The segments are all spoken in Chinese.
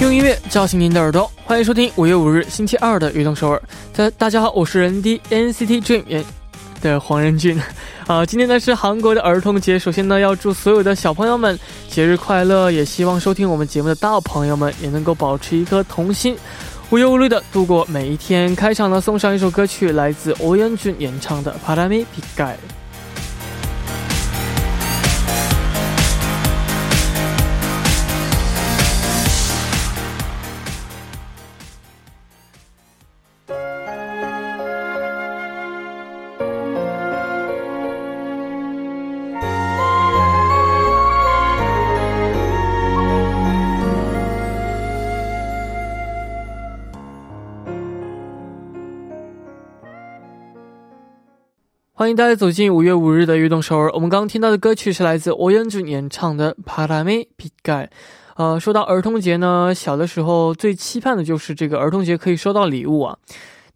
用音乐叫醒您的耳朵，欢迎收听五月五日星期二的《悦动首尔》。大大家好，我是人 D NCT Dream 的黄仁俊。啊，今天呢是韩国的儿童节，首先呢要祝所有的小朋友们节日快乐，也希望收听我们节目的大朋友们也能够保持一颗童心，无忧无虑的度过每一天。开场呢送上一首歌曲，来自欧阳俊演唱的《바람이빛깔》。 欢迎大家走进五月五日的悦动首尔。我们刚刚听到的歌曲是来自欧阳俊演唱的《바람이빛깔》。呃，说到儿童节呢，小的时候最期盼的就是这个儿童节可以收到礼物啊。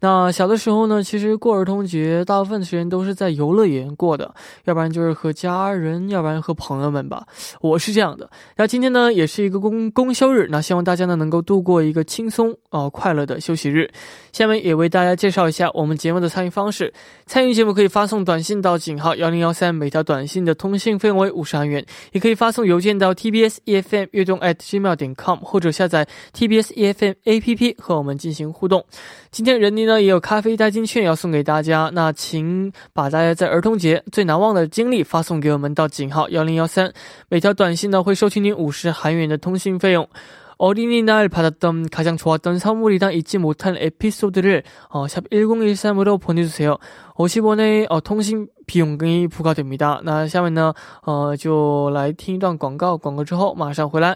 那小的时候呢，其实过儿童节大部分的时间都是在游乐园过的，要不然就是和家人，要不然和朋友们吧。我是这样的。那今天呢，也是一个公公休日，那希望大家呢能够度过一个轻松啊快乐的休息日。下面也为大家介绍一下我们节目的参与方式。参与节目可以发送短信到井号幺零幺三，每条短信的通信费用为五十韩元；也可以发送邮件到 tbs efm 悦动 at gmail 点 com，或者下载 tbs efm app 和我们进行互动。今天人呢也有咖啡代金券要送给大家，那请把大家在儿童节最难忘的经历发送给我们到井号幺零幺三，每条短信呢会收取您五十韩元的通信费用。어린이날받았던가장좋았던선물이랑잊지못할에피소드를어샵1013으로보내주세요50원의어通信비용이부과됩니다那下面呢呃就来听一段广告，广告之后马上回来。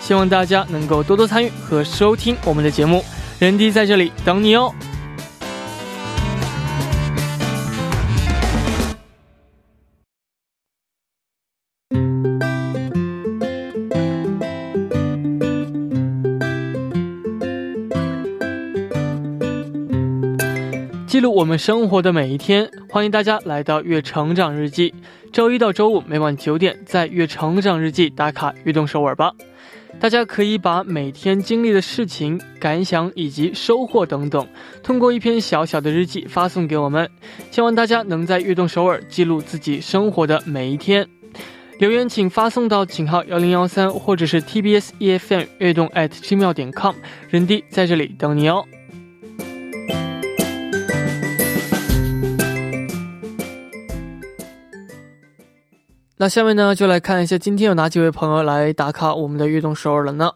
希望大家能够多多参与和收听我们的节目，人迪在这里等你哦。记录我们生活的每一天，欢迎大家来到《月成长日记》，周一到周五每晚九点，在《月成长日记》打卡悦动首尔吧。大家可以把每天经历的事情、感想以及收获等等，通过一篇小小的日记发送给我们。希望大家能在悦动首尔记录自己生活的每一天。留言请发送到井号幺零幺三，或者是 TBS EFM 悦动 at gmail 点 com，人弟在这里等你哦。 那下面呢，就来看一下今天有哪几位朋友来打卡我们的悦动首尔了呢？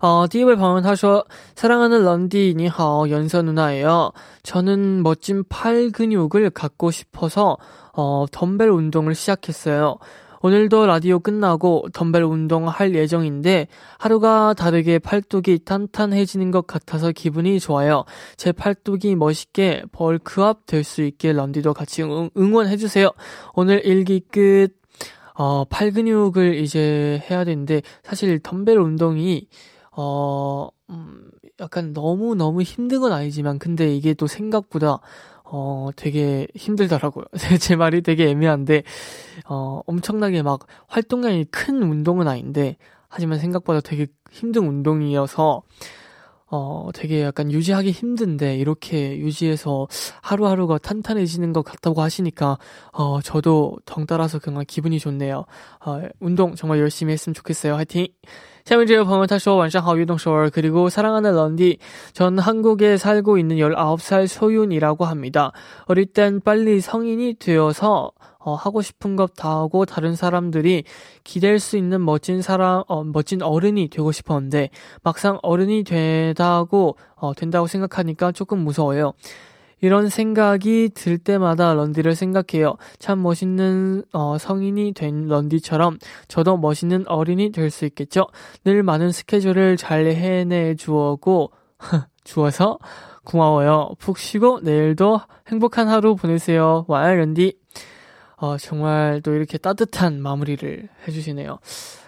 哦，第一位朋友他说：“사랑하는런디你好，연서누나예요저는멋진팔근육을갖고싶어서어덤벨운동을시작했어요오늘도라디오끝나고덤벨운동할예정인데하루가다르게팔뚝이탄탄해지는것같아서기분이좋아요제팔뚝이멋있게벌크업될수있게런디도같이응응원해주세요오늘일기끝 어, 팔 근육을 이제 해야 되는데, 사실 덤벨 운동이, 어, 음, 약간 너무 너무 힘든 건 아니지만, 근데 이게 또 생각보다, 어, 되게 힘들더라고요. 제 말이 되게 애매한데, 어, 엄청나게 막 활동량이 큰 운동은 아닌데, 하지만 생각보다 되게 힘든 운동이어서, 어, 되게 약간 유지하기 힘든데, 이렇게 유지해서 하루하루가 탄탄해지는 것 같다고 하시니까, 어, 저도 덩따라서 정말 기분이 좋네요. 어, 운동 정말 열심히 했으면 좋겠어요. 화이팅! 下面这位朋友他说晚上好运动首尔 그리고 사랑하는 런디 전 한국에 살고 있는 19살 소윤이라고 합니다. 어릴 땐 빨리 성인이 되어서 어, 하고 싶은 것 다 하고 다른 사람들이 기댈 수 있는 멋진 사람, 어, 멋진 어른이 되고 싶었는데 막상 어른이 되다고 어, 된다고 생각하니까 조금 무서워요. 이런 생각이 들 때마다 런디를 생각해요. 참 멋있는 어, 성인이 된 런디처럼 저도 멋있는 어린이 될 수 있겠죠. 늘 많은 스케줄을 잘 해내 주어고 주어서 고마워요. 푹 쉬고 내일도 행복한 하루 보내세요. 와안 런디. 어, 정말 또 이렇게 따뜻한 마무리를 해주시네요.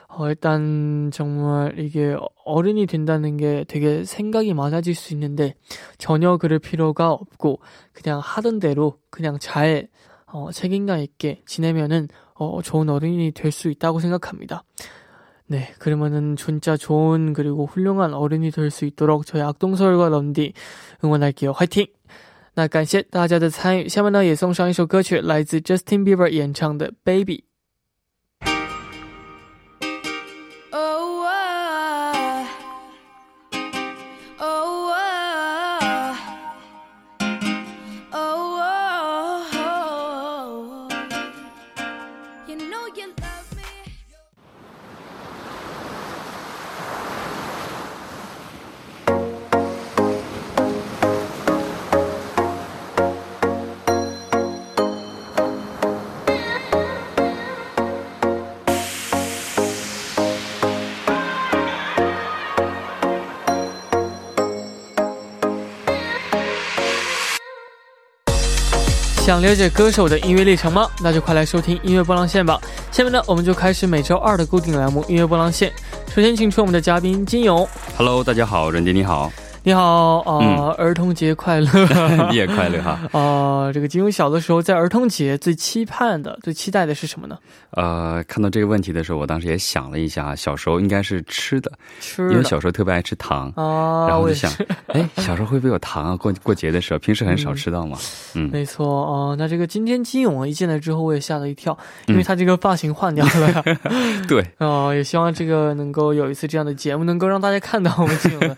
어, 일단 정말 이게 어른이 된다는 게 되게 생각이 많아질 수 있는데 전혀 그럴 필요가 없고 그냥 하던 대로 그냥 잘 어, 책임감 있게 지내면은 어, 좋은 어른이 될 수 있다고 생각합니다. 네, 그러면은 진짜 좋은 그리고 훌륭한 어른이 될 수 있도록 저희 악동서울과 런디 응원할게요. 화이팅! 那感谢大家的参与，下面呢也送上一首歌曲，来自 Justin Bieber 演唱的《Baby》。想了解歌手的音乐历程吗？那就快来收听音乐波浪线吧。下面呢，我们就开始每周二的固定栏目音乐波浪线。首先，请出我们的嘉宾金勇。Hello，大家好，任杰你好。你好啊，儿童节快乐！你也快乐哈。呃，这个金庸小的时候在儿童节最期盼的、最期待的是什么呢？呃，看到这个问题的时候，我当时也想了一下，小时候应该是吃的，吃，因为小时候特别爱吃糖啊。然后我就想，哎，小时候会不会有糖啊？过过节的时候，平时很少吃到嘛。嗯，没错哦。那这个今天金勇一进来之后，我也吓了一跳，因为他这个发型换掉了。对哦，也希望这个能够有一次这样的节目，能够让大家看到我们金勇的。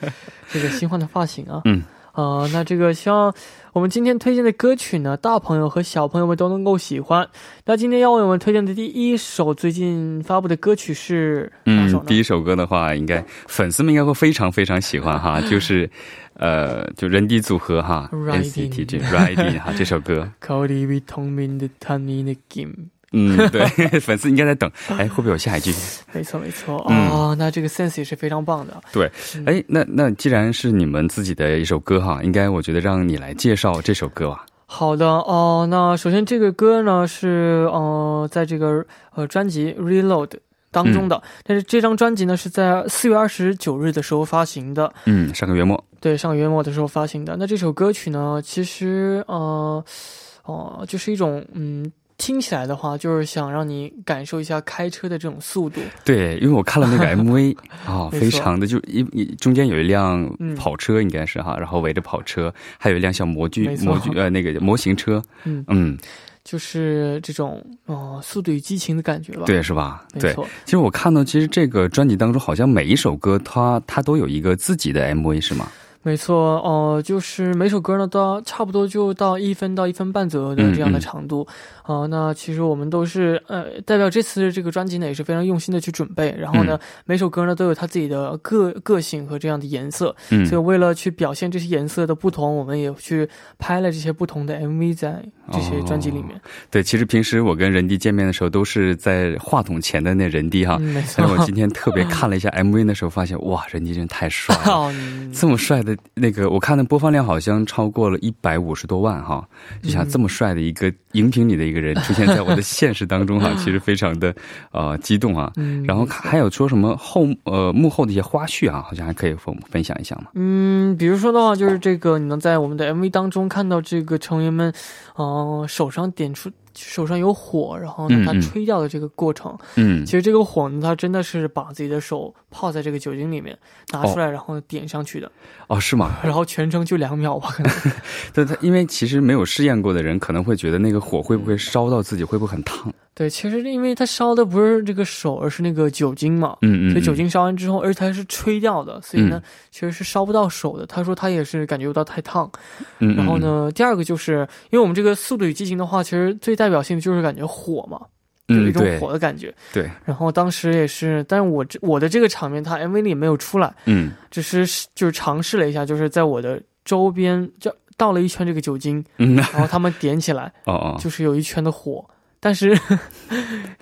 这个新换的发型啊，嗯，呃，那这个希望我们今天推荐的歌曲呢，大朋友和小朋友们都能够喜欢。那今天要为我们推荐的第一首最近发布的歌曲是哪首呢？第一首歌的话，应该粉丝们应该会非常非常喜欢哈，就是 呃，就人敌组合哈，NCT Riding 哈这首歌。嗯，对，粉丝应该在等，哎，会不会有下一句？没错，没错，哦，那这个 sense 也是非常棒的。对，哎，那那既然是你们自己的一首歌哈，应该我觉得让你来介绍这首歌吧。好的，哦，那首先这个歌呢是呃，在这个呃专辑 Reload 当中的，但是这张专辑呢是在四月二十九日的时候发行的。嗯，上个月末。对，上个月末的时候发行的。那这首歌曲呢，其实呃，哦，就是一种嗯。听起来的话，就是想让你感受一下开车的这种速度。对，因为我看了那个 MV 啊，非常的就一一中间有一辆跑车，应该是哈，然后围着跑车，还有一辆小模具模具呃那个模型车，嗯嗯，就是这种哦，速度与激情的感觉吧？对，是吧？对，其实我看到，其实这个专辑当中，好像每一首歌它它都有一个自己的 MV，是吗？没错，哦，就是每首歌呢都差不多就到一分到一分半左右的这样的长度，啊，那其实我们都是呃代表这次这个专辑呢也是非常用心的去准备，然后呢每首歌呢都有它自己的个个性和这样的颜色，所以为了去表现这些颜色的不同，我们也去拍了这些不同的 MV 在这些专辑里面。对，其实平时我跟任迪见面的时候都是在话筒前的那人迪哈，但是我今天特别看了一下 MV 的时候，发现哇，任迪真太帅了，这么帅的。那个我看的播放量好像超过了一百五十多万哈，就像这么帅的一个荧屏里的一个人出现在我的现实当中哈，其实非常的呃激动啊。然后还有说什么后呃幕后的一些花絮啊，好像还可以分分享一下嘛。嗯，比如说的话，就是这个你能在我们的 MV 当中看到这个成员们，嗯，手上点出。手上有火，然后呢，他吹掉的这个过程，嗯，其实这个火呢，他真的是把自己的手泡在这个酒精里面，拿出来，然后点上去的。哦，是吗？然后全程就两秒吧，可能。对他，因为其实没有试验过的人，可能会觉得那个火会不会烧到自己，会不会很烫？对，其实因为它烧的不是这个手，而是那个酒精嘛。嗯嗯。所以酒精烧完之后，而且它是吹掉的，所以呢，其实是烧不到手的。他说他也是感觉不到太烫。嗯。然后呢，第二个就是因为我们这个《速度与激情》的话，其实最代表性的就是感觉火嘛，有一种火的感觉。对。然后当时也是，但是我这我的这个场面，它 MV 里没有出来。嗯。只是就是尝试了一下，就是在我的周边就。倒了一圈这个酒精，嗯然后他们点起来，哦哦，就是有一圈的火。但是，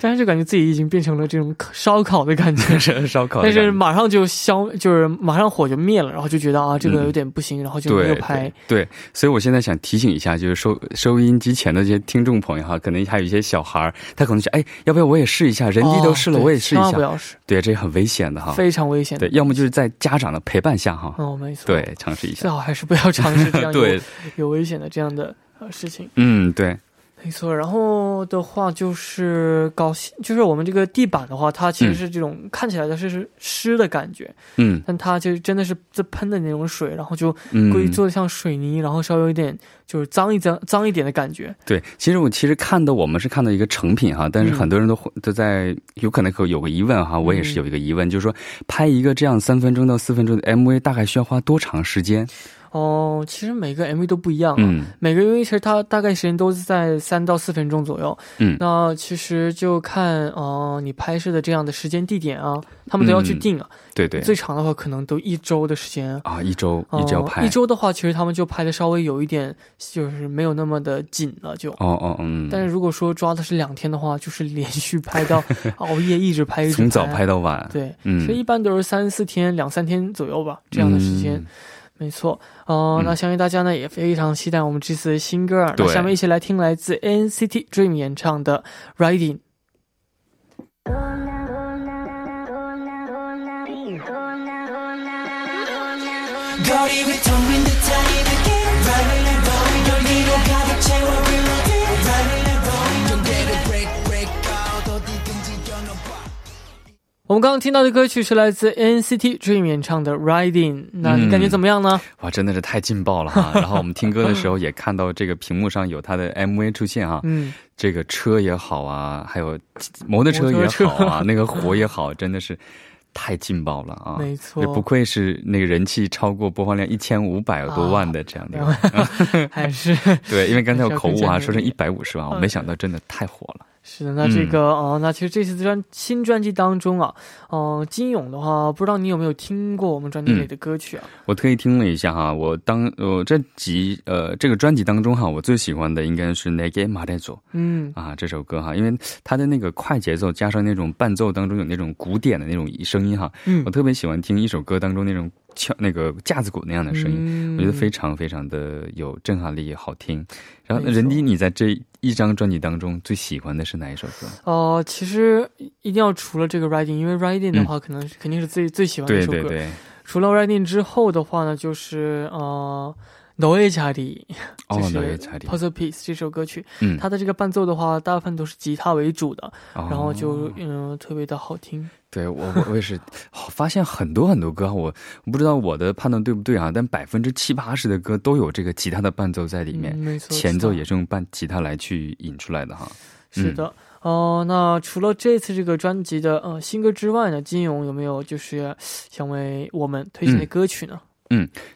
但是就感觉自己已经变成了这种烧烤的感觉，是烧烤。但是马上就消，就是马上火就灭了，然后就觉得啊，这个有点不行，然后就没有拍。对，所以我现在想提醒一下，就是收收音机前的这些听众朋友哈，可能还有一些小孩儿，他可能想，哎，要不要我也试一下？人机都试了，我也试一下。不要试。对，这很危险的哈，非常危险。对，要么就是在家长的陪伴下哈。哦，没错。对，尝试一下。最好还是不要尝试这样 对有危险的这样的呃事情。嗯，对。没错，然后的话就是搞，就是我们这个地板的话，它其实是这种看起来的是湿的感觉，嗯，但它就真的是在喷的那种水，然后就故意做的像水泥，然后稍微有一点就是脏一脏脏一点的感觉。对，其实我其实看的我们是看到一个成品哈，但是很多人都都在有可能会有个疑问哈，我也是有一个疑问，就是说拍一个这样三分钟到四分钟的 MV 大概需要花多长时间？哦，其实每个 MV 都不一样啊，每个 MV 其实它大概时间都是在三到四分钟左右。嗯，那其实就看哦，你拍摄的这样的时间地点啊，他们都要去定啊。对对，最长的话可能都一周的时间啊，一周一周拍。一周的话，其实他们就拍的稍微有一点，就是没有那么的紧了，就哦哦嗯。但是如果说抓的是两天的话，就是连续拍到 熬夜一直拍，从早拍到晚。对，嗯，所以一般都是三四天、两三天左右吧，这样的时间。没错，嗯，那相信大家呢也非常期待我们这次的新歌。那下面一起来听来自 NCT Dream 演唱的《Riding》。我们刚刚听到的歌曲是来自 NCT Dream 演唱的《Riding》，那你感觉怎么样呢？哇，真的是太劲爆了哈！然后我们听歌的时候也看到这个屏幕上有他的 MV 出现啊，嗯，这个车也好啊，还有摩托车也好啊，那个火也好，真的是太劲爆了啊！没错，不愧是那个人气超过播放量一千五百多万的这样的，还是 对，因为刚才我口误啊，说成一百五十万，我没想到真的太火了。是的，那这个呃，那其实这次专新专辑当中啊，嗯，金勇的话，不知道你有没有听过我们专辑里的歌曲啊？我特意听了一下哈，我当呃这集呃这个专辑当中哈，我最喜欢的应该是《那个马代佐》。嗯啊，这首歌哈，因为它的那个快节奏加上那种伴奏当中有那种古典的那种声音哈，嗯，我特别喜欢听一首歌当中那种。敲那个架子鼓那样的声音，我觉得非常非常的有震撼力，好听。然后，任迪，你在这一张专辑当中最喜欢的是哪一首歌？哦，其实一定要除了这个《Riding》，因为《Riding》的话，可能肯定是最最喜欢的一首歌。除了《Riding》之后的话呢，就是呃。挪威家里，就是《Puzzle Piece》这首歌曲，嗯，它的这个伴奏的话，大部分都是吉他为主的，然后就嗯特别的好听。对我我也是发现很多很多歌，我我不知道我的判断对不对啊，但百分之七八十的歌都有这个吉他的伴奏在里面，没错，前奏也是用伴吉他来去引出来的哈。是的，哦，那除了这次这个专辑的呃新歌之外呢，金勇有没有就是想为我们推荐的歌曲呢？嗯，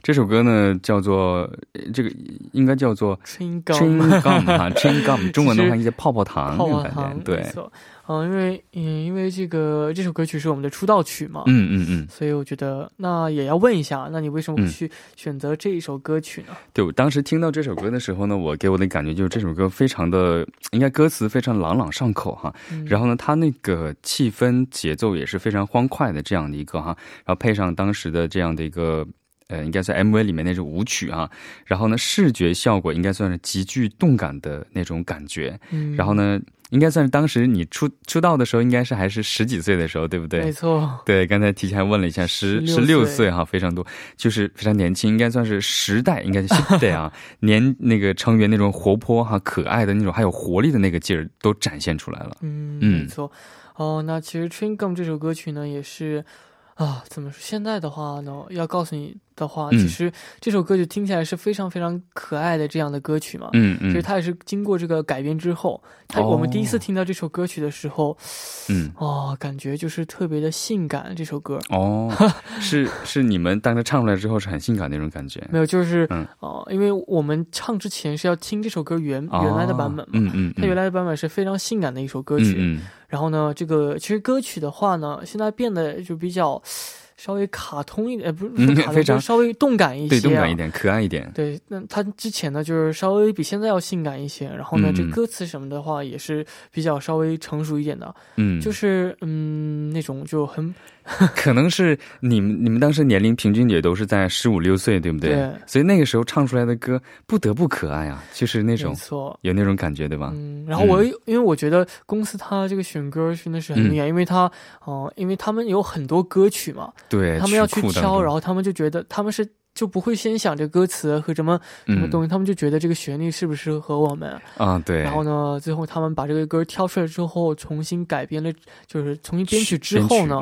这首歌呢叫做这个应该叫做 Chain Gum 哈，Chain Gum 中文的话应该泡泡糖，泡泡糖对。嗯，因为嗯，因为这个这首歌曲是我们的出道曲嘛，嗯嗯嗯，所以我觉得那也要问一下，那你为什么去选择这一首歌曲呢？对，我当时听到这首歌的时候呢，我给我的感觉就是这首歌非常的，应该歌词非常朗朗上口哈，然后呢，它那个气氛节奏也是非常欢快的这样的一个哈，然后配上当时的这样的一个。呃，应该在 MV 里面那种舞曲啊，然后呢，视觉效果应该算是极具动感的那种感觉。嗯，然后呢，应该算是当时你出出道的时候，应该是还是十几岁的时候，对不对？没错。对，刚才提前问了一下，十十六岁哈，非常多，就是非常年轻，应该算是时代，应该是对啊，年那个成员那种活泼哈、可爱的那种，还有活力的那个劲儿都展现出来了。嗯，没错。哦，那其实《t r i n g Gum》这首歌曲呢，也是。啊，怎么说？现在的话呢，要告诉你的话，其实这首歌曲听起来是非常非常可爱的这样的歌曲嘛。嗯嗯，其实它也是经过这个改编之后，它我们第一次听到这首歌曲的时候，嗯，哦，感觉就是特别的性感。这首歌哦，是是你们当时唱出来之后是很性感那种感觉？没有，就是哦，因为我们唱之前是要听这首歌原原来的版本嘛。嗯嗯，它原来的版本是非常性感的一首歌曲。嗯。然后呢，这个其实歌曲的话呢，现在变得就比较，稍微卡通一点，不是卡通，稍微动感一些，对，动感一点，可爱一点。对，那他之前呢，就是稍微比现在要性感一些，然后呢，这歌词什么的话也是比较稍微成熟一点的，嗯，就是嗯那种就很。可能是你们你们当时年龄平均也都是在十五六岁，对不对？对。所以那个时候唱出来的歌不得不可爱啊，就是那种错有那种感觉，对吧？嗯。然后我因为我觉得公司他这个选歌真的是很厉害，因为他哦，因为他们有很多歌曲嘛，对，他们要去挑，然后他们就觉得他们是。就不会先想着歌词和什么什么东西，他们就觉得这个旋律适不适合我们啊？对。然后呢，最后他们把这个歌挑出来之后，重新改编了，就是重新编曲之后呢，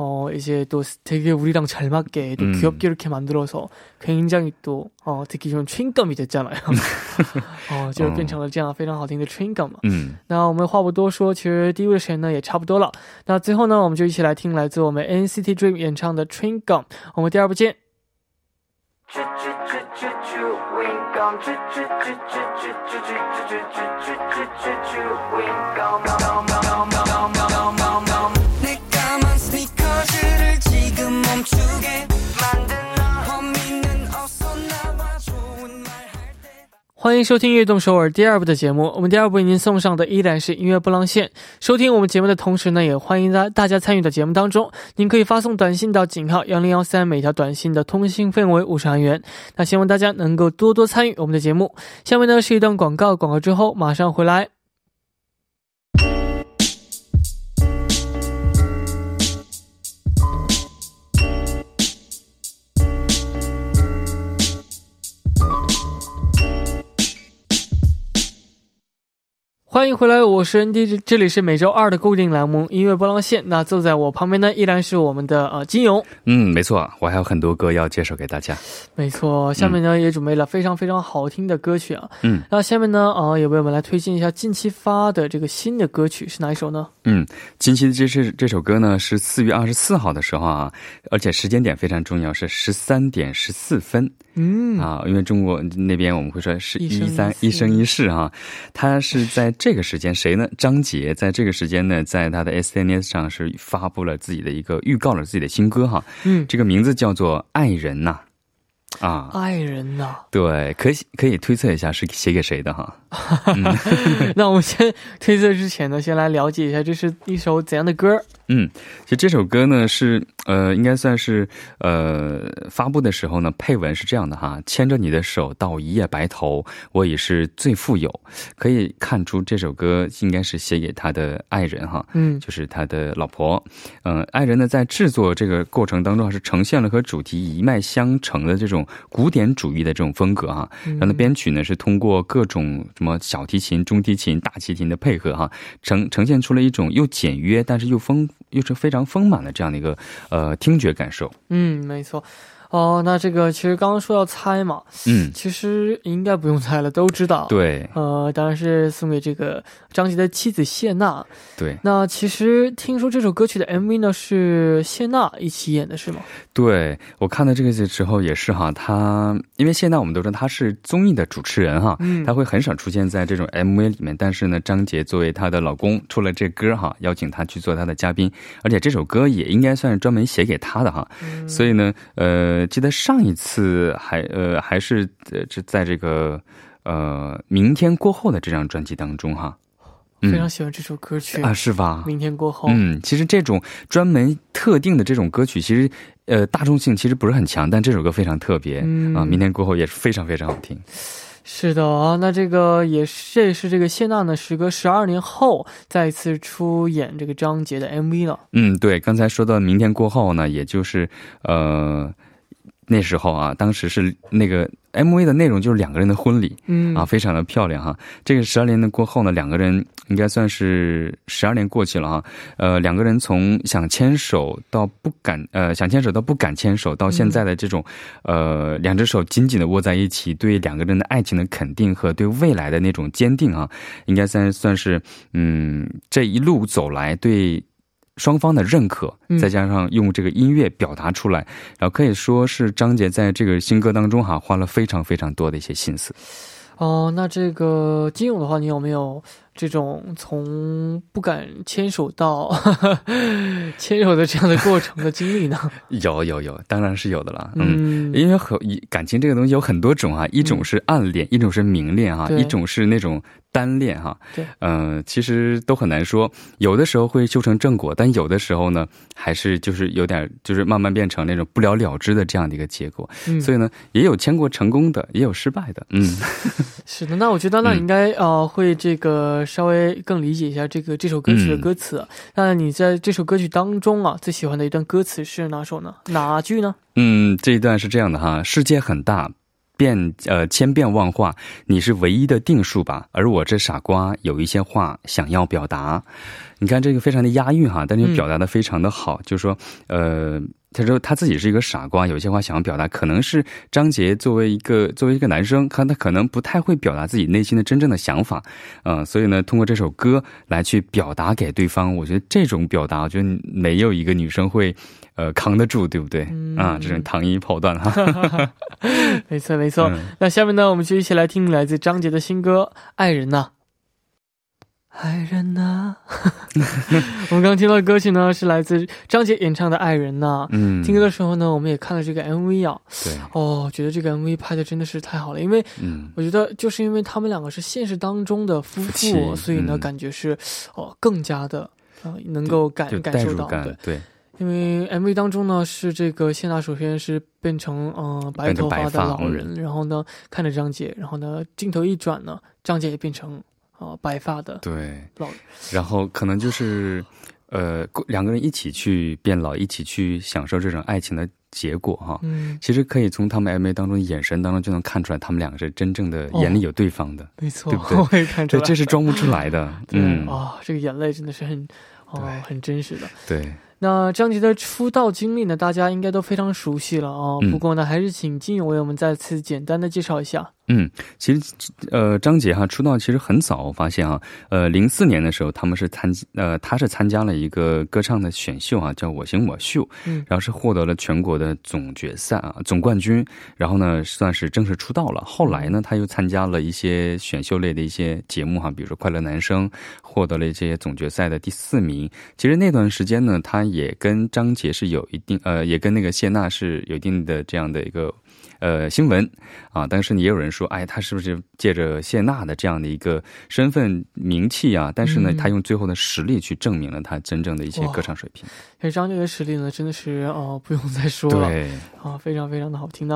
어 이제 또 되게 우리랑 잘 맞게 또 음. 귀엽게 이렇게 만들어서 굉장히 또 어, 듣기 좋은 트윈감이 됐잖아요. 哦，就变成了这样非常好听的 NCT Dream 演唱的 Twin 我们第二部见。 欢迎收听《悦动首尔》第二部的节目。我们第二部为您送上的依然是音乐波浪线。收听我们节目的同时呢，也欢迎大大家参与到节目当中。您可以发送短信到井号幺零幺三，每条短信的通信费为五十韩元。那希望大家能够多多参与我们的节目。下面呢是一段广告，广告之后马上回来。欢迎回来，我是 ND，这里是每周二的固定栏目音乐波浪线。那坐在我旁边呢，依然是我们的呃金勇。嗯，没错，我还有很多歌要介绍给大家。没错，下面呢也准备了非常非常好听的歌曲啊。嗯，那下面呢，呃，也为我们来推荐一下近期发的这个新的歌曲是哪一首呢？嗯，近期的这是这首歌呢是四月二十四号的时候啊，而且时间点非常重要，是十三点十四分。嗯啊，因为中国那边我们会说是一三一生一世啊，他是在这个时间谁呢？张杰在这个时间呢，在他的 SNS 上是发布了自己的一个预告了自己的新歌哈，嗯，这个名字叫做《爱人》呐。啊，爱人呐，对，可以可以推测一下是写给谁的哈。那我们先推测之前呢，先来了解一下这是一首怎样的歌。嗯，其实这首歌呢是呃，应该算是呃发布的时候呢，配文是这样的哈：牵着你的手到一夜白头，我已是最富有。可以看出这首歌应该是写给他的爱人哈，嗯，就是他的老婆。嗯，爱人呢在制作这个过程当中，还是呈现了和主题一脉相承的这种古典主义的这种风格哈。然后编曲呢是通过各种什么小提琴、中提琴、大提琴的配合哈，呈呈现出了一种又简约但是又丰。又是非常丰满的这样的一个呃听觉感受。嗯，没错。哦，那这个其实刚刚说要猜嘛，嗯，其实应该不用猜了，都知道。对，呃，当然是送给这个张杰的妻子谢娜。对，那其实听说这首歌曲的 MV 呢是谢娜一起演的，是吗？对，我看到这个的时候也是哈，她因为谢娜我们都知道她是综艺的主持人哈，嗯，她会很少出现在这种 MV 里面，但是呢，张杰作为她的老公出了这歌哈，邀请她去做她的嘉宾，而且这首歌也应该算是专门写给她的哈，嗯所以呢，呃。记得上一次还呃还是呃这在这个呃明天过后的这张专辑当中哈，非常喜欢这首歌曲啊是吧？明天过后，嗯，其实这种专门特定的这种歌曲，其实呃大众性其实不是很强，但这首歌非常特别啊。明天过后也是非常非常好听。是的啊，那这个也是这也是这个谢娜呢，时隔十二年后再次出演这个张杰的 MV 了。嗯，对，刚才说到明天过后呢，也就是呃。那时候啊，当时是那个 MV 的内容就是两个人的婚礼，嗯啊，非常的漂亮哈。这个十二年的过后呢，两个人应该算是十二年过去了哈。呃，两个人从想牵手到不敢，呃，想牵手到不敢牵手，到现在的这种，呃，两只手紧紧的握在一起，对两个人的爱情的肯定和对未来的那种坚定啊，应该算算是嗯这一路走来对。双方的认可，再加上用这个音乐表达出来，然后可以说是张杰在这个新歌当中哈花了非常非常多的一些心思。哦，那这个金勇的话，你有没有？这种从不敢牵手到 牵手的这样的过程的经历呢？有有有，当然是有的了。嗯，因为很感情这个东西有很多种啊，一种是暗恋，一种是明恋啊，一种是那种单恋哈。对，嗯，其实都很难说，有的时候会修成正果，但有的时候呢，还是就是有点就是慢慢变成那种不了了之的这样的一个结果。嗯所以呢，也有签过成功的，也有失败的。嗯，是的。那我觉得那应该呃会这个。稍微更理解一下这个这首歌曲的歌词。那你在这首歌曲当中啊，最喜欢的一段歌词是哪首呢？哪句呢？嗯，这一段是这样的哈：世界很大，变呃千变万化，你是唯一的定数吧？而我这傻瓜有一些话想要表达。你看这个非常的押韵哈，但是表达的非常的好，就是说呃。他说他自己是一个傻瓜，有些话想要表达，可能是张杰作为一个作为一个男生，他他可能不太会表达自己内心的真正的想法，嗯，所以呢，通过这首歌来去表达给对方，我觉得这种表达，我觉得没有一个女生会，呃，扛得住，对不对？啊，这种糖衣炮弹 哈，没错没错。那下面呢，我们就一起来听来自张杰的新歌《爱人》呐。爱人呐，我们刚刚听到的歌曲呢，是来自张杰演唱的《爱人呐》。嗯，听歌的时候呢，我们也看了这个 MV 啊。对，哦，觉得这个 MV 拍的真的是太好了，因为，嗯，我觉得就是因为他们两个是现实当中的夫妇，所以呢，感觉是哦，更加的啊，能够感感受到对对。因为 MV 当中呢，是这个谢娜首先是变成嗯白头发的老人，然后呢看着张杰，然后呢镜头一转呢，张杰也变成。呃，白发的对老，然后可能就是，呃，两个人一起去变老，一起去享受这种爱情的结果哈。嗯，其实可以从他们 MV 当中眼神当中就能看出来，他们两个是真正的眼里有对方的，没错，对不对？我也看出来，这是装不出来的。嗯啊，这个眼泪真的是很哦，很真实的。对。那张杰的出道经历呢？大家应该都非常熟悉了啊。不过呢，还是请金勇为我们再次简单的介绍一下。嗯，其实，呃，张杰哈出道其实很早，我发现啊，呃，零四年的时候，他们是参，呃，他是参加了一个歌唱的选秀啊，叫我行我秀，嗯，然后是获得了全国的总决赛啊，总冠军，然后呢，算是正式出道了。后来呢，他又参加了一些选秀类的一些节目哈，比如说快乐男声，获得了一些总决赛的第四名。其实那段时间呢，他也跟张杰是有一定，呃，也跟那个谢娜是有一定的这样的一个。呃，新闻啊，但是也有人说，哎，他是不是借着谢娜的这样的一个身份名气啊？但是呢，他用最后的实力去证明了他真正的一些歌唱水平。这张杰的实力呢，真的是哦，不用再说了，对，啊，非常非常的好听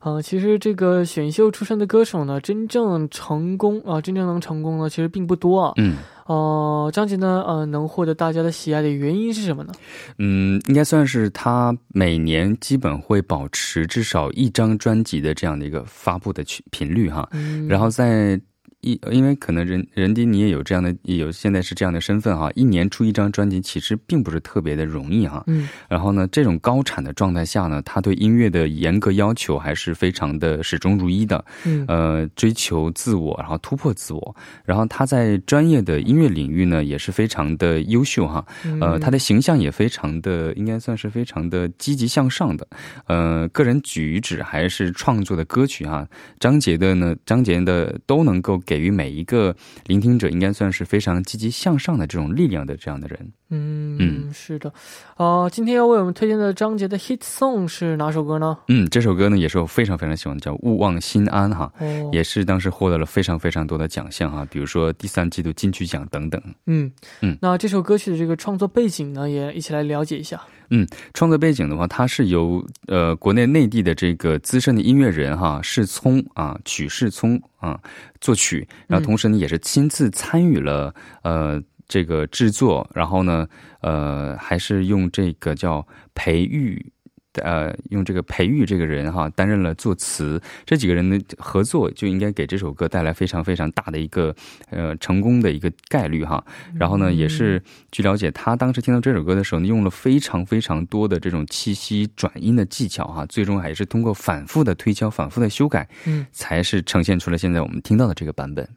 的。啊，其实这个选秀出身的歌手呢，真正成功啊，真正能成功呢，其实并不多啊。嗯。哦，张杰呢，呃，能获得大家的喜爱的原因是什么呢？嗯，应该算是他每年基本会保持至少一张专辑的这样的一个发布的频频率哈。嗯。然后在。一，因为可能人人迪你也有这样的，有现在是这样的身份哈，一年出一张专辑其实并不是特别的容易哈。嗯。然后呢，这种高产的状态下呢，他对音乐的严格要求还是非常的始终如一的。嗯。呃，追求自我，然后突破自我，然后他在专业的音乐领域呢也是非常的优秀哈。呃，他的形象也非常的，应该算是非常的积极向上的。呃，个人举止还是创作的歌曲哈，张杰的呢，张杰的都能够。给予每一个聆听者，应该算是非常积极向上的这种力量的这样的人。嗯嗯，是的。啊，今天要为我们推荐的张杰的 hit song 是哪首歌呢？嗯，这首歌呢也是我非常非常喜欢，叫《勿忘心安》哈，也是当时获得了非常非常多的奖项哈，比如说第三季度金曲奖等等。嗯嗯，那这首歌曲的这个创作背景呢，也一起来了解一下。嗯，创作背景的话，它是由呃国内内地的这个资深的音乐人哈世聪啊曲世聪啊作曲，然后同时呢也是亲自参与了呃这个制作，然后呢呃还是用这个叫培育呃，用这个培育这个人哈，担任了作词，这几个人的合作就应该给这首歌带来非常非常大的一个呃成功的一个概率哈。然后呢，也是据了解，他当时听到这首歌的时候呢，用了非常非常多的这种气息转音的技巧哈，最终还是通过反复的推敲、反复的修改，嗯，才是呈现出了现在我们听到的这个版本。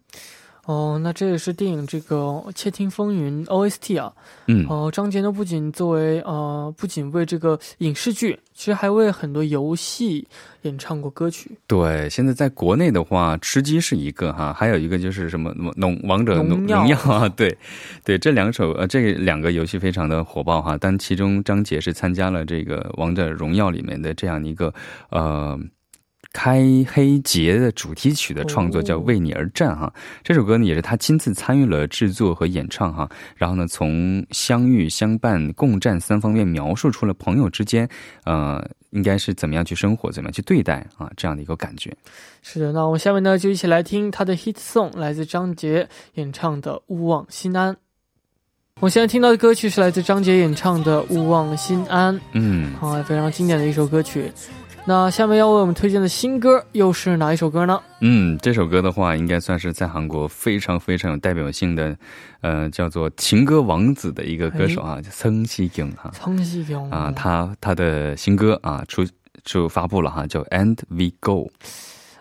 哦，那这也是电影这个《窃听风云》OST 啊。嗯。哦，张杰呢不仅作为呃，不仅为这个影视剧，其实还为很多游戏演唱过歌曲。对，现在在国内的话，吃鸡是一个哈，还有一个就是什么农王者农农药啊，对，对，这两首呃，这两个游戏非常的火爆哈。但其中张杰是参加了这个《王者荣耀》里面的这样一个呃。开黑节的主题曲的创作叫《为你而战》哈，这首歌呢也是他亲自参与了制作和演唱哈。然后呢，从相遇、相伴、共战三方面描述出了朋友之间，呃，应该是怎么样去生活、怎么样去对待啊这样的一个感觉。是的，那我们下面呢就一起来听他的 hit song，来自张杰演唱的《勿忘心安》。我现在听到的歌曲是来自张杰演唱的《勿忘心安》，嗯，好，非常经典的一首歌曲。那下面要为我们推荐的新歌又是哪一首歌呢？嗯，这首歌的话，应该算是在韩国非常非常有代表性的，呃，叫做情歌王子的一个歌手啊，叫曾熙경哈。曾熙京啊，他他的新歌啊出就发布了哈，叫 And We Go。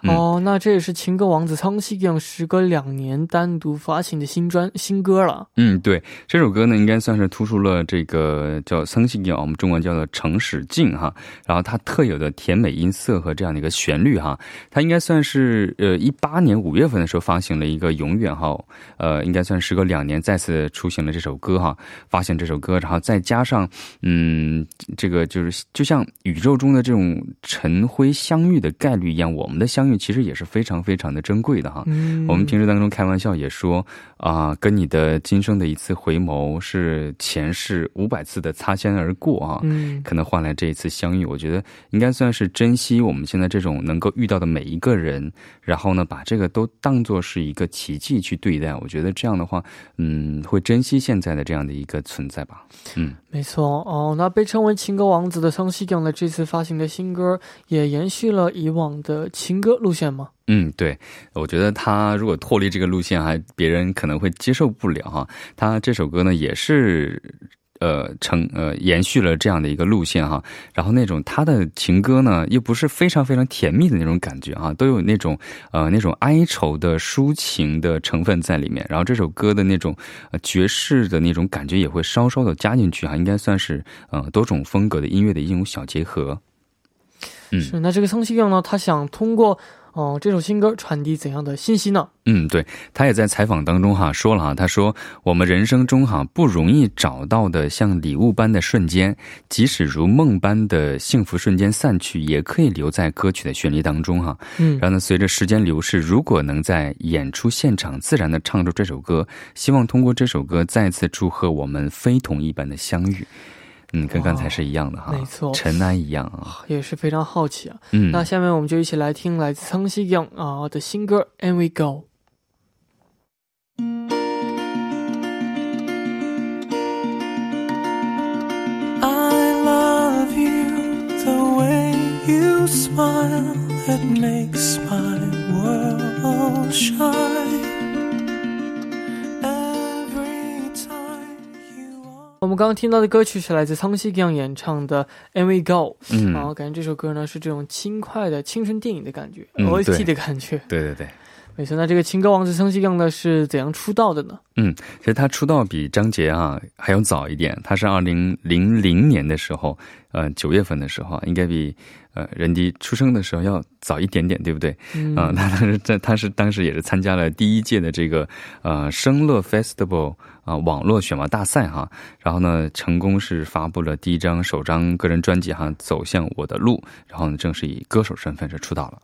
哦，那这也是情歌王子仓西阳时隔两年单独发行的新专新歌了。嗯，对，这首歌呢，应该算是突出了这个叫仓西阳，我们中文叫做城市静哈。然后它特有的甜美音色和这样的一个旋律哈，它应该算是呃一八年五月份的时候发行了一个永远哈，呃，应该算时隔两年再次出行了这首歌哈，发行这首歌，然后再加上嗯，这个就是就像宇宙中的这种尘灰相遇的概率一样，我们的相。其实也是非常非常的珍贵的哈。我们平时当中开玩笑也说啊，跟你的今生的一次回眸是前世五百次的擦肩而过啊，嗯可能换来这一次相遇。我觉得应该算是珍惜我们现在这种能够遇到的每一个人，然后呢，把这个都当做是一个奇迹去对待。我觉得这样的话，嗯，会珍惜现在的这样的一个存在吧。嗯，没错哦。那被称为情歌王子的桑西경呢，这次发行的新歌也延续了以往的情歌。路线吗？嗯，对，我觉得他如果脱离这个路线，还别人可能会接受不了哈。他这首歌呢，也是呃成呃延续了这样的一个路线哈。然后那种他的情歌呢，又不是非常非常甜蜜的那种感觉哈，都有那种呃那种哀愁的抒情的成分在里面。然后这首歌的那种呃爵士的那种感觉也会稍稍的加进去哈，应该算是呃多种风格的音乐的一种小结合。是，那这个宋希勇呢？他想通过哦这首新歌传递怎样的信息呢？嗯，对他也在采访当中哈说了哈，他说我们人生中哈不容易找到的像礼物般的瞬间，即使如梦般的幸福瞬间散去，也可以留在歌曲的旋律当中哈。嗯，然后呢，随着时间流逝，如果能在演出现场自然的唱出这首歌，希望通过这首歌再次祝贺我们非同一般的相遇。嗯，跟刚才是一样的哈，没错，尘埃一样啊，也是非常好奇啊。嗯，那下面我们就一起来听来自苍西阳啊的新歌《And We Go》。I love you the way you smile, it makes my world shine. 我们刚刚听到的歌曲是来自仓西阳演唱的《And We Go》，嗯，然后感觉这首歌呢是这种轻快的青春电影的感觉，OST 的感觉，对对对。没错，那这个情歌王子曾希亮呢是怎样出道的呢？嗯，其实他出道比张杰啊还要早一点，他是二零零零年的时候，呃九月份的时候，应该比呃任迪出生的时候要早一点点，对不对？嗯，他当时在他是当时也是参加了第一届的这个呃声乐 Festival 啊网络选拔大赛哈，然后呢成功是发布了第一张首张个人专辑哈，走向我的路，然后呢正式以歌手身份是出道了。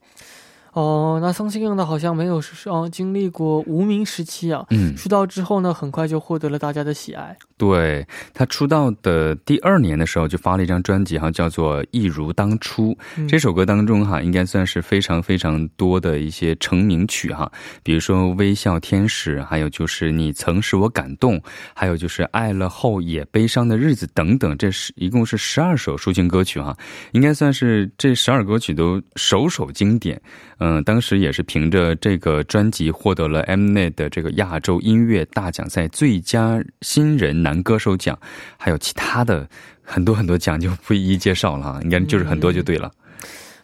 哦，那桑心阳呢，好像没有是哦经历过无名时期啊。嗯，出道之后呢，很快就获得了大家的喜爱。对他出道的第二年的时候，就发了一张专辑，哈，叫做《一如当初》。这首歌当中，哈，应该算是非常非常多的一些成名曲，哈，比如说《微笑天使》，还有就是《你曾使我感动》，还有就是《爱了后也悲伤的日子》等等。这是一共是十二首抒情歌曲，哈，应该算是这十二歌曲都首首经典。嗯，嗯当时也是凭着这个专辑获得了 Mnet 的这个亚洲音乐大奖赛最佳新人男歌手奖，还有其他的很多很多奖就不一一介绍了哈，应该就是很多就对了。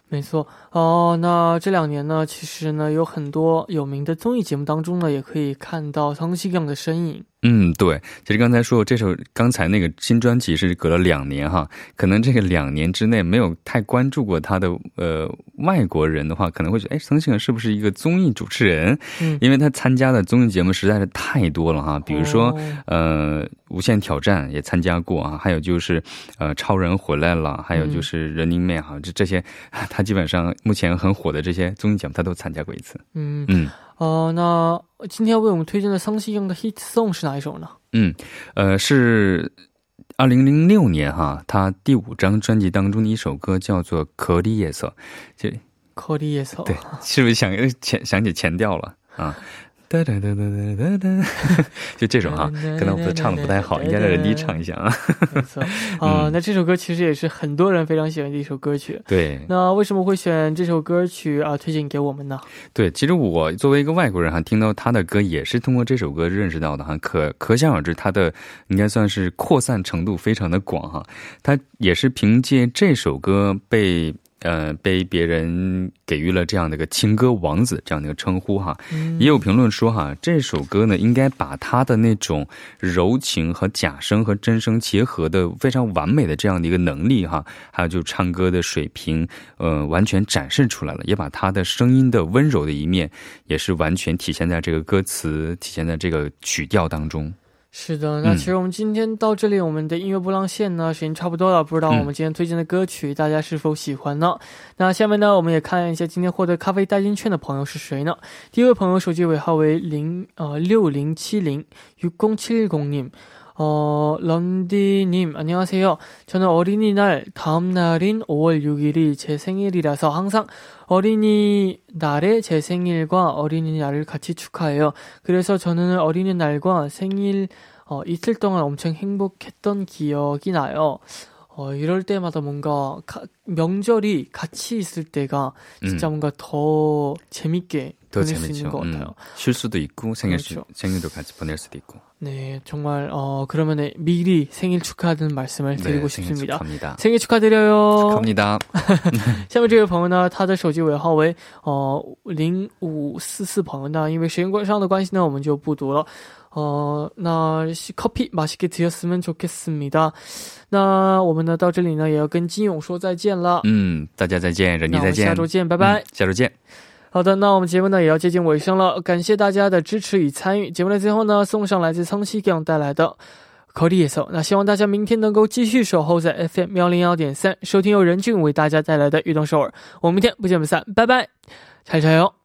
没错哦，那这两年呢，其实呢有很多有名的综艺节目当中呢，也可以看到汤西亮的身影。嗯，对，其实刚才说这首刚才那个新专辑是隔了两年哈，可能这个两年之内没有太关注过他的呃外国人的话，可能会觉得哎，曾庆是不是一个综艺主持人？嗯，因为他参加的综艺节目实在是太多了哈，比如说呃《无限挑战》也参加过啊，还有就是呃超人回来了，还有就是人民妹哈，这这些 他基本上目前很火的这些综艺节目他都参加过一次。嗯嗯。哦，那今天为我们推荐的桑希用的 hit song 是哪一首呢？嗯，呃，是二零零六年哈，他第五张专辑当中的一首歌叫做《可里夜色》，就《可里夜色》。对，是不是想前想起前调了啊？哒哒哒哒哒哒哒，就这种哈，可能我唱的不太好，应该让人低唱一下啊。没错啊，那这首歌其实也是很多人非常喜欢的一首歌曲。对，那为什么会选这首歌曲啊推荐给我们呢？对，其实我作为一个外国人哈，听到他的歌也是通过这首歌认识到的哈，可可想而知他的应该算是扩散程度非常的广哈。他也是凭借这首歌被。呃，被别人给予了这样的一个情歌王子这样的一个称呼哈，也有评论说哈，这首歌呢应该把他的那种柔情和假声和真声结合的非常完美的这样的一个能力哈，还有就唱歌的水平，呃，完全展示出来了，也把他的声音的温柔的一面，也是完全体现在这个歌词，体现在这个曲调当中。是的，那其实我们今天到这里，我们的音乐波浪线呢，时间差不多了。不知道我们今天推荐的歌曲，大家是否喜欢呢？那下面呢，我们也看一下今天获得咖啡代金券的朋友是谁呢？第一位朋友手机尾号为零呃六零七零于公七零님 어, 런디님, 안녕하세요. 저는 어린이날 다음 날인 5월 6일이 제 생일이라서 항상 어린이날에 제 생일과 어린이날을 같이 축하해요. 그래서 저는 어린이날과 생일 어, 이틀 동안 엄청 행복했던 기억이 나요. 어, 이럴 때마다 뭔가 가, 명절이 같이 있을 때가 진짜 음. 뭔가 더 재밌게 더 재밌는 것 같아요. 음, 쉴 수도 있고 생일 그렇죠. 생일도 같이 보낼 수도 있고. 네, 정말 어 그러면 미리 생일 축하하는 말씀을 네, 드리고 네, 싶습니다. 생일 축하합니다. 생일 축하드려요. 축하합니다. 下面这位朋友呢，他的手机尾号为呃零五四四朋友呢，因为时间关上的关系呢，我们就不读了。 어, 나 커피 맛있게 드셨으면 좋겠습니다. 那我们呢到这里呢也要跟金勇说再见了。嗯，大家再见，人弟再见，下周见，拜拜。 好的，那我们节目呢也要接近尾声了，感谢大家的支持与参与。节目的最后呢，送上来自苍西给我们带来的《c o d y 那希望大家明天能够继续守候在 FM 幺零幺点三，收听由任俊为大家带来的《运动首尔》。我们明天不见不散，拜拜，加油加油！